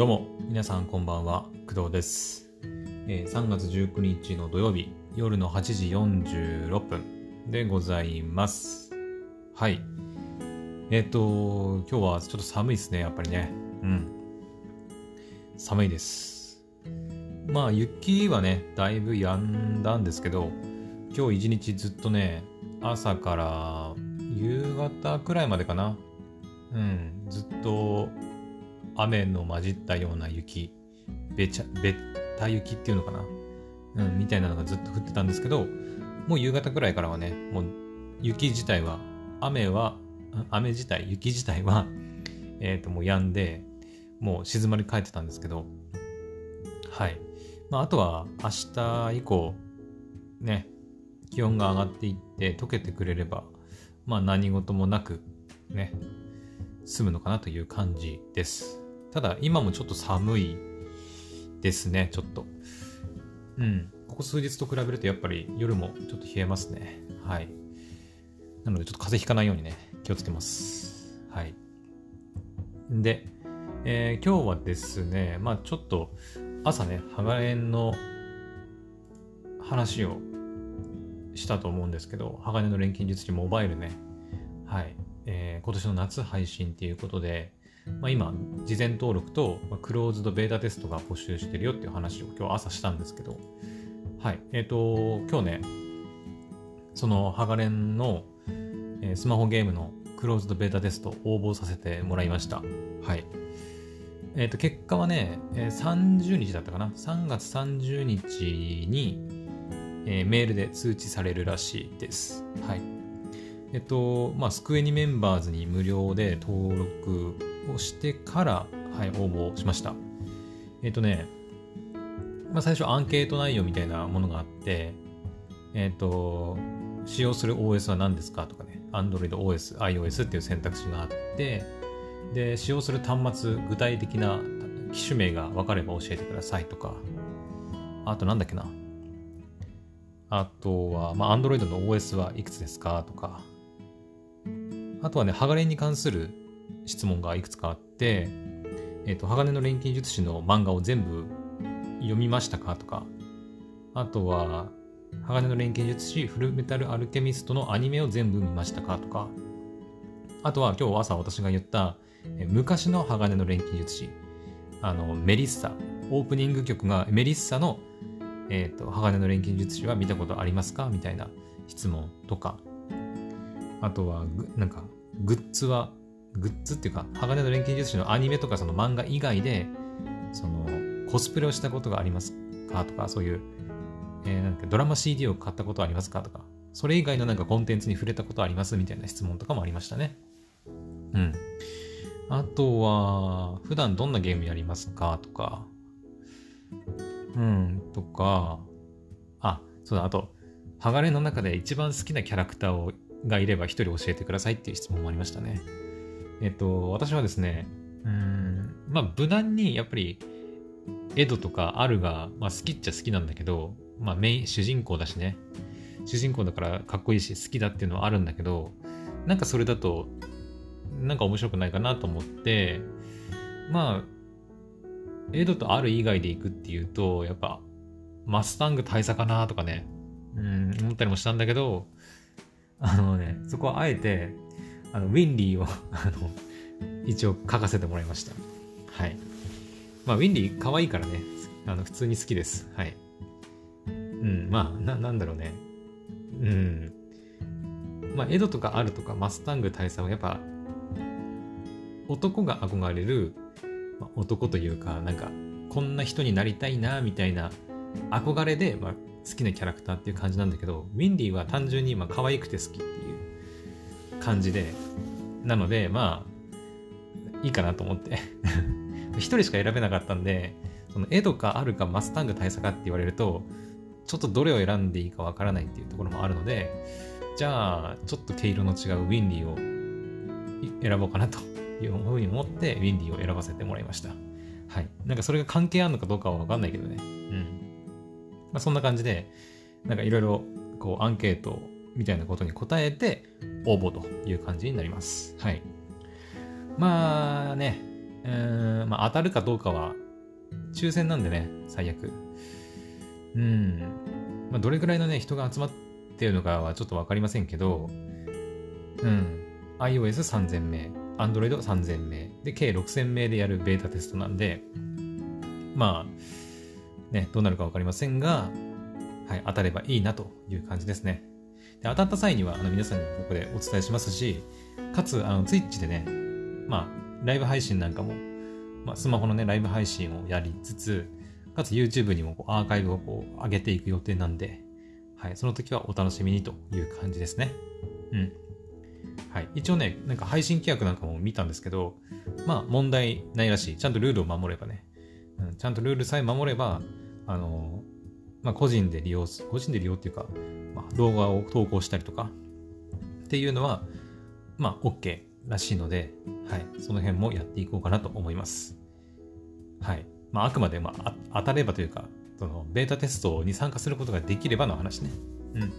どうも、皆さんこんばんは、工藤です。え3月19日の土曜日、夜の8時46分でございます。はい。えっ、と、今日はちょっと寒いですね、やっぱりね。うん。寒いです。まあ、雪はね、だいぶ止んだんですけど、今日一日ずっとね、朝から夕方くらいまでかな。うん、ずっと雨の混じったような雪、べちゃ、べった雪っていうのかな？うん、みたいなのがずっと降ってたんですけど、もう夕方くらいからはね、もう雪自体は、雨は、雨自体、雪自体は、えっ、と、もう止んで、もう静まり返ってたんですけど、はい。まあ、あとは明日以降、ね、気温が上がっていって溶けてくれれば、まあ何事もなく、ね、済むのかなという感じです。ただ、今もちょっと寒いですね、ちょっと。うん。ここ数日と比べるとやっぱり夜もちょっと冷えますね。はい。なのでちょっと風邪ひかないようにね、気をつけます。はい。で、えー今日はですね、まあちょっと朝ね、ハガレンの話をしたと思うんですけど、鋼の錬金術師モバイルね、はい、えー今年の夏配信っていうことで、まあ、今、事前登録と、クローズドベータテストが募集してるよっていう話を今日朝したんですけど、はい、えっ、と、今日ね、そのハガレンの、えースマホゲームのクローズドベータテスト応募させてもらいました。はい。えっ、と、結果はね、えー30日だったかな ?3 月30日に、えーメールで通知されるらしいです。はい。えっと、まあ、スクエニメンバーズに無料で登録をしてから、はい、応募しました。えっとね、まあ、最初アンケート内容みたいなものがあって、えっと、使用する OS は何ですかとかね、Android OS、iOS っていう選択肢があって、で、使用する端末、具体的な機種名が分かれば教えてくださいとか、あとなんだっけな、あとは、まあ、Android の OS はいくつですかとか、あとはね、鋼に関する質問がいくつかあって、えっ、と、鋼の錬金術師の漫画を全部読みましたかとか、あとは、鋼の錬金術師フルメタルアルケミストのアニメを全部見ましたかとか、あとは今日朝私が言った、昔の鋼の錬金術師、あの、メリッサ、オープニング曲がメリッサのえっ、と、鋼の錬金術師は見たことありますか？みたいな質問とか、あとはぐ、なんか、グッズは、グッズっていうか、鋼の錬金術師のアニメとかその漫画以外で、その、コスプレをしたことがありますかとか、そういう、えーなんかドラマ CD を買ったことありますかとか、それ以外のなんかコンテンツに触れたことありますみたいな質問とかもありましたね。うん。あとは、普段どんなゲームやりますかとか、うん、とか、あ、そうだ、あと、鋼の中で一番好きなキャラクターをがいれば一人教えてくださいっていう質問もありましたね。えっと、私はですね、うん、まあ、無難にやっぱり、エドとかアルが、まあ、好きっちゃ好きなんだけど、まあ、メイン、主人公だしね。主人公だからかっこいいし好きだっていうのはあるんだけど、なんかそれだと、なんか面白くないかなと思って、まあ、エドとアル以外で行くっていうと、やっぱ、マスタング大佐かなとかね、うん、思ったりもしたんだけど、あのね、そこはあえて、あの、ウィンリーを、あの、一応書かせてもらいました。はい。まあ、ウィンリー可愛いからね、あの、普通に好きです。はい。うん、まあ、な、なんだろうね。うん。まあ、エドとかアルとかマスタング大佐はやっぱ、男が憧れる、まあ、男というか、なんか、こんな人になりたいな、みたいな憧れで、まあ、好きなキャラクターっていう感じなんだけど、ウィンリーは単純にまあ可愛くて好きっていう感じで、なので、まあ、いいかなと思って。一人しか選べなかったんで、そのエドかアルかマスタング大佐かって言われると、ちょっとどれを選んでいいかわからないっていうところもあるので、じゃあ、ちょっと毛色の違うウィンリーを選ぼうかなというふうに思って、ウィンリーを選ばせてもらいました。はい。なんかそれが関係あるのかどうかはわかんないけどね。うん。まあそんな感じで、なんかいろいろこうアンケートみたいなことに答えて応募という感じになります。はい。まあね、うん、まあ当たるかどうかは抽選なんでね、最悪。うん。まあどれぐらいのね、人が集まっているのかはちょっとわかりませんけど、うん。iOS3000 名、Android3000 名、で、計6000名でやるベータテストなんで、まあ、ね、どうなるかわかりませんが、はい、当たればいいなという感じですね。で当たった際には、あの皆さんにここでお伝えしますし、かつ、あの、Twitch でね、まあ、ライブ配信なんかも、まあ、スマホのね、ライブ配信をやりつつ、かつ YouTube にもこうアーカイブをこう上げていく予定なんで、はい、その時はお楽しみにという感じですね。うん。はい。一応ね、なんか配信規約なんかも見たんですけど、まあ問題ないらしい。ちゃんとルールを守ればね。ちゃんとルールさえ守れば、あのまあ個人で利用す、個人で利用っていうか、まあ、動画を投稿したりとかっていうのは、まあ OK らしいので、はい。その辺もやっていこうかなと思います。はい。まああくまで、まあ当たればというか、そのベータテストに参加することができればの話ね。うん。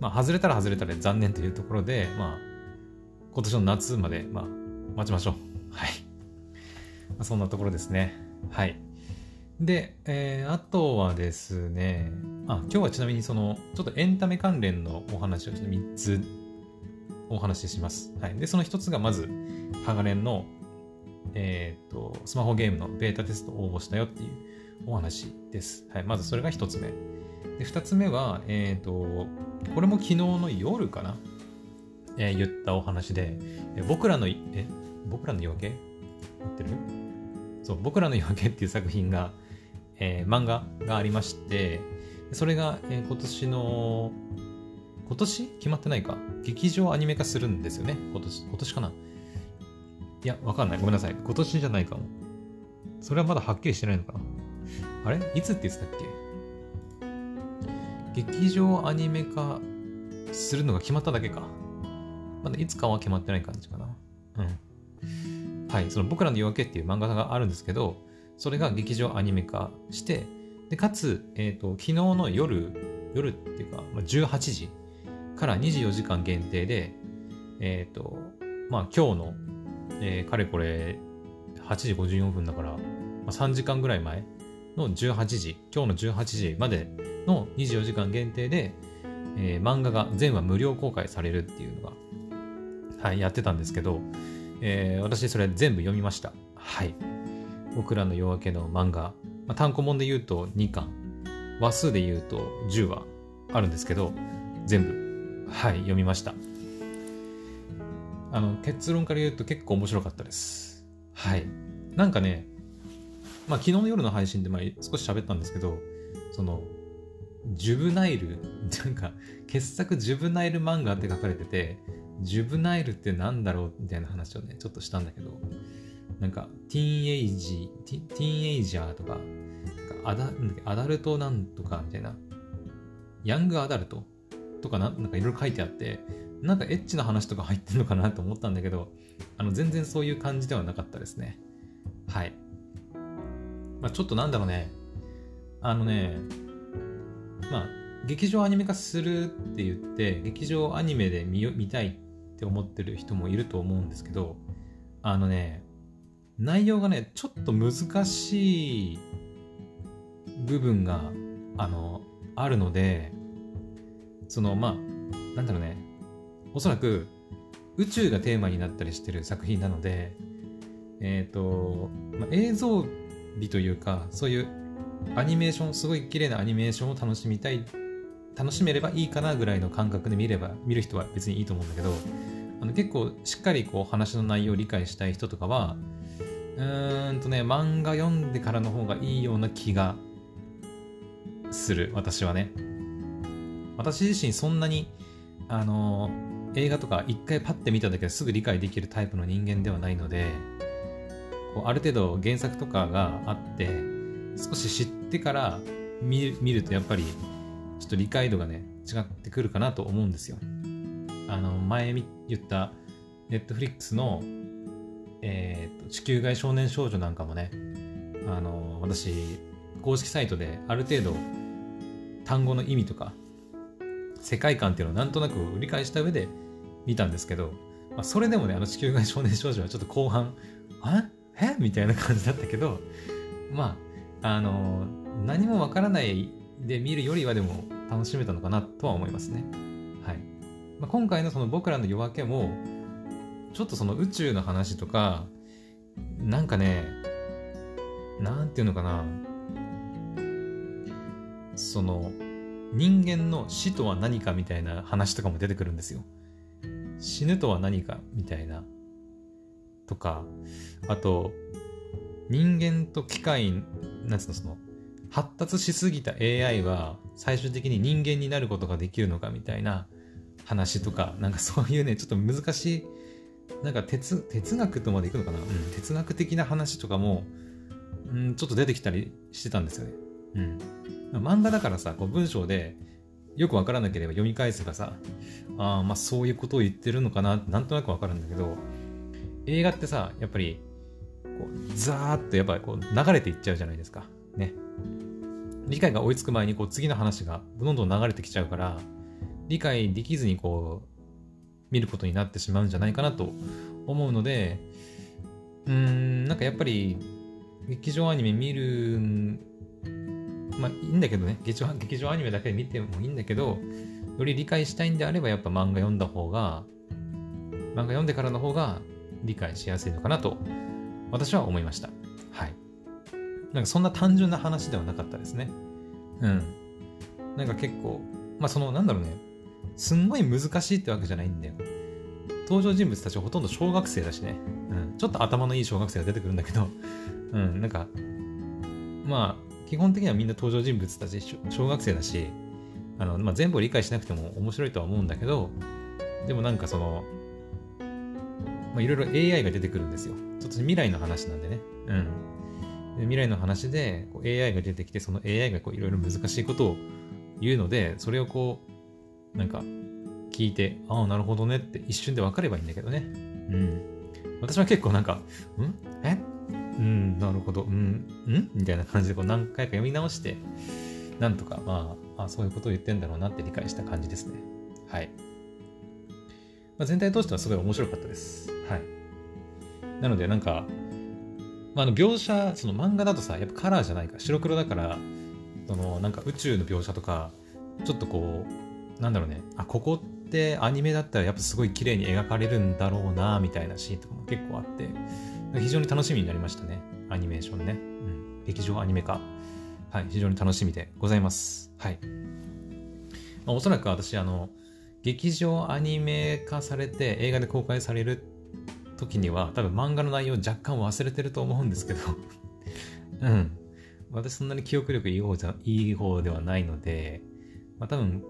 まあ外れたら外れたら残念というところで、まあ今年の夏まで、まあ、待ちましょう。はい。まあ、そんなところですね。はい。で、えー、あとはですね、あ、今日はちなみにその、ちょっとエンタメ関連のお話をちょっと3つお話しします。はい。で、その1つがまず、ハガレンの、えっ、ー、と、スマホゲームのベータテスト応募したよっていうお話です。はい。まずそれが1つ目。で、2つ目は、えっ、ー、と、これも昨日の夜かなえー、言ったお話で、え僕らの、え、僕らの夜明け合ってる？そう、僕らの夜明けっていう作品が、えー、漫画がありまして、それが、えー、今年の、今年？決まってないか。劇場アニメ化するんですよね。今年、今年かないや、わかんない。ごめんなさい。今年じゃないかも。それはまだはっきりしてないのかなあれ？いつって言ってたっけ？劇場アニメ化するのが決まっただけか。まだいつかは決まってない感じかな。うん。はい、その僕らの夜明けっていう漫画があるんですけど、それが劇場アニメ化して、で、かつ、え、ー、と、昨日の夜、夜っていうか、まあ、18時から24時間限定で、えっ、ー、と、まあ今日の、えー、かれこれ8時54分だから、まあ、3時間ぐらい前の18時、今日の18時までの24時間限定で、えー、漫画が全話無料公開されるっていうのがはい、やってたんですけど、えー、私それ全部読みました。はい。僕らの夜明けの漫画、まあ、単行本で言うと2巻、話数で言うと10話あるんですけど、全部、はい、読みました。あの、結論から言うと結構面白かったです。はい。なんかね、まあ昨日の夜の配信でま少し喋ったんですけど、その、ジュブナイル、なんか、傑作ジュブナイル漫画って書かれてて、ジュブナイルってなんだろうみたいな話をね、ちょっとしたんだけど、なんか、ティーンエイジ、ティティーンエイジャーとか、なんかアダアダルトなんとかみたいな、ヤングアダルトとかなんかいろいろ書いてあって、なんかエッチな話とか入ってんのかなと思ったんだけど、あの、全然そういう感じではなかったですね。はい。まあ、ちょっとなんだろうね。あのね、まあ、劇場アニメ化するって言って、劇場アニメで見見たいっって思ってる人もいると思うんですけど、あのね、内容がね、ちょっと難しい部分が、あの、あるので、その、まあ、なんだろうね、おそらく宇宙がテーマになったりしてる作品なので、えっ、ー、と、まあ、映像美というか、そういうアニメーション、すごい綺麗なアニメーションを楽しみたい、楽しめればいいかなぐらいの感覚で見れば、見る人は別にいいと思うんだけど、あの結構しっかりこう話の内容を理解したい人とかは、うーんとね、漫画読んでからの方がいいような気がする、私はね。私自身そんなに、あの、映画とか一回パッて見ただけですぐ理解できるタイプの人間ではないので、こうある程度原作とかがあって、少し知ってから見るとやっぱりちょっと理解度がね、違ってくるかなと思うんですよ。あの、前言ったネットフリックスの、えー、と地球外少年少女なんかもね、あの、私、公式サイトである程度単語の意味とか、世界観っていうのをなんとなく理解した上で見たんですけど、まあ、それでもね、あの地球外少年少女はちょっと後半、あえ？みたいな感じだったけど、まあ、あの、何もわからないで見るよりはでも楽しめたのかなとは思いますね。まあ、今回のその僕らの夜明けも、ちょっとその宇宙の話とか、なんかね、なんていうのかな、その、人間の死とは何かみたいな話とかも出てくるんですよ。死ぬとは何かみたいな。とか、あと、人間と機械、なんつうの、その、発達しすぎた AI は最終的に人間になることができるのかみたいな話とか、なんかそういうね、ちょっと難しい、なんか哲哲学とまでいくのかな、うん、哲学的な話とかも、うん、ちょっと出てきたりしてたんですよね。うん。漫画だからさ、こう文章でよくわからなければ読み返せばさ、ああ、まあそういうことを言ってるのかなってなんとなくわかるんだけど、映画ってさ、やっぱり、こう、ザーッとやっぱりこう流れていっちゃうじゃないですか。ね。理解が追いつく前にこう次の話がどんどん流れてきちゃうから、理解できずにこう、見ることになってしまうんじゃないかなと思うので、うーん、なんかやっぱり、劇場アニメ見るまあいいんだけどね劇場、劇場アニメだけで見てもいいんだけど、より理解したいんであればやっぱ漫画読んだ方が、漫画読んでからの方が理解しやすいのかなと私は思いました。はい。なんかそんな単純な話ではなかったですね。うん。なんか結構、まあそのなんだろうね、すんごい難しいってわけじゃないんだよ。登場人物たちはほとんど小学生だしね。うん。ちょっと頭のいい小学生が出てくるんだけど、うん、なんか、まあ、基本的にはみんな登場人物たち小学生だし、あの、まあ、全部を理解しなくても面白いとは思うんだけど、でもなんかその、まあ、いろいろ AI が出てくるんですよ。ちょっと未来の話なんでね。うん。で未来の話でこう AI が出てきて、その AI がこういろいろ難しいことを言うので、それをこう、なんか聞いて、ああ、なるほどねって一瞬で分かればいいんだけどね。うん。私は結構なんか、ん？え？うん、なるほど、うん、ん？みたいな感じでこう何回か読み直して、なんとか、まあ、あそういうことを言ってんだろうなって理解した感じですね。はい。まあ、全体通してはすごい面白かったです。はい。なので、なんか、まあ、あの描写、その漫画だとさ、やっぱカラーじゃないか、白黒だから、そのなんか宇宙の描写とか、ちょっとこう、なんだろうね、あ、ここってアニメだったらやっぱすごい綺麗に描かれるんだろうな、みたいなシーンとかも結構あって、非常に楽しみになりましたね。アニメーションね。うん。劇場アニメ化。はい。非常に楽しみでございます。はい。まあ、おそらく私、あの、劇場アニメ化されて映画で公開される時には多分漫画の内容若干忘れてると思うんですけどうん。私そんなに記憶力いい方じゃ、いい方ではないので、まあ多分、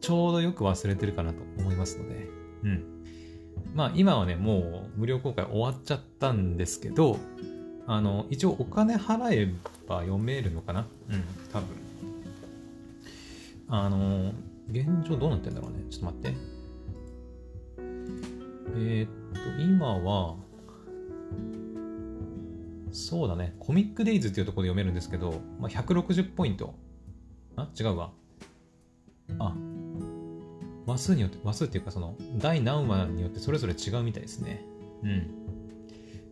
ちょうどよく忘れてるかなと思いますので、うん。まあ今はね、もう無料公開終わっちゃったんですけど、あの、一応お金払えば読めるのかなうん、多分。あの、現状どうなってんだろうね。ちょっと待って。えー、っと、今は、そうだね。コミックデイズっていうところで読めるんですけど、まあ、160ポイント。あ？違うわ。あ、話数によって、話数っていうかその、第何話によってそれぞれ違うみたいですね。うん。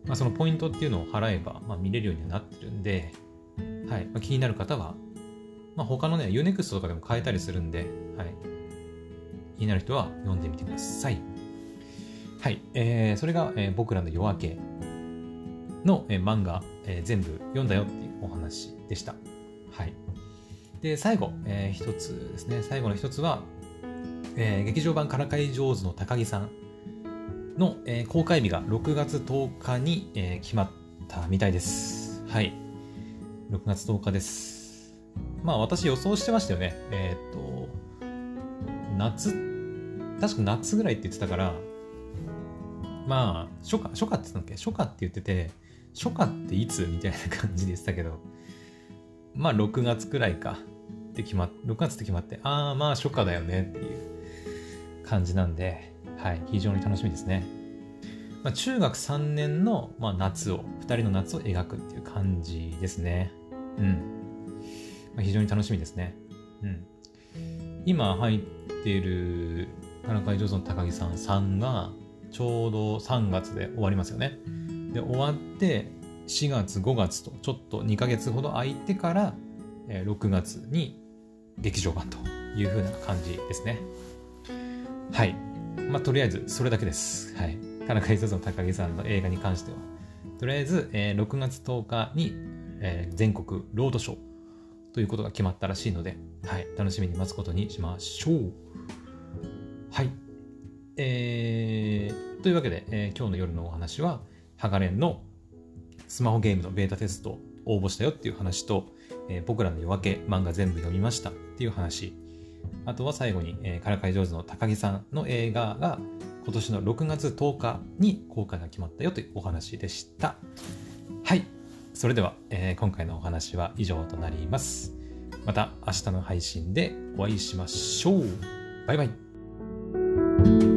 まあ、そのポイントっていうのを払えば、まあ、見れるようにはなってるんで、はい。まあ、気になる方は、まあ、他のね、Unext とかでも買えたりするんで、はい。気になる人は読んでみてください。はい。えー、それが、えー、僕らの夜明けの、えー、漫画、えー、全部読んだよっていうお話でした。はい。で、最後、えー、一つですね。最後の一つは、えー、劇場版からかい上手の高木さんの、えー、公開日が6月10日に、えー、決まったみたいです。はい。6月10日です。まあ私予想してましたよね。えっ、と、夏、確か夏ぐらいって言ってたから、まあ、初夏、初夏って言ったっけ？初夏って言ってて、初夏っていつみたいな感じでしたけど、まあ6月くらいかって決まっ、6月って決まって、ああまあ初夏だよねっていう感じなんで、はい、非常に楽しみですね。まあ、中学3年の、まあ、夏を、2人の夏を描くっていう感じですね。うん。まあ、非常に楽しみですね。うん。今入っている、田中上手の高木さんさんが、ちょうど3月で終わりますよね。で、終わって、4月5月とちょっと2ヶ月ほど空いてから6月に劇場版という風な感じですねはいまあとりあえずそれだけですはい田中一つの高木さんの映画に関してはとりあえず、えー、6月10日に、えー、全国ロードショーということが決まったらしいので、はい、楽しみに待つことにしましょう。はい。えー、というわけで、えー、今日の夜のお話は、ハガレンのスマホゲームのベータテスト応募したよっていう話と、えー、僕らの夜明け漫画全部読みましたっていう話。あとは最後に、えー、からかい上手の高木さんの映画が今年の6月10日に公開が決まったよというお話でした。はい。それでは、えー、今回のお話は以上となります。また明日の配信でお会いしましょう。バイバイ。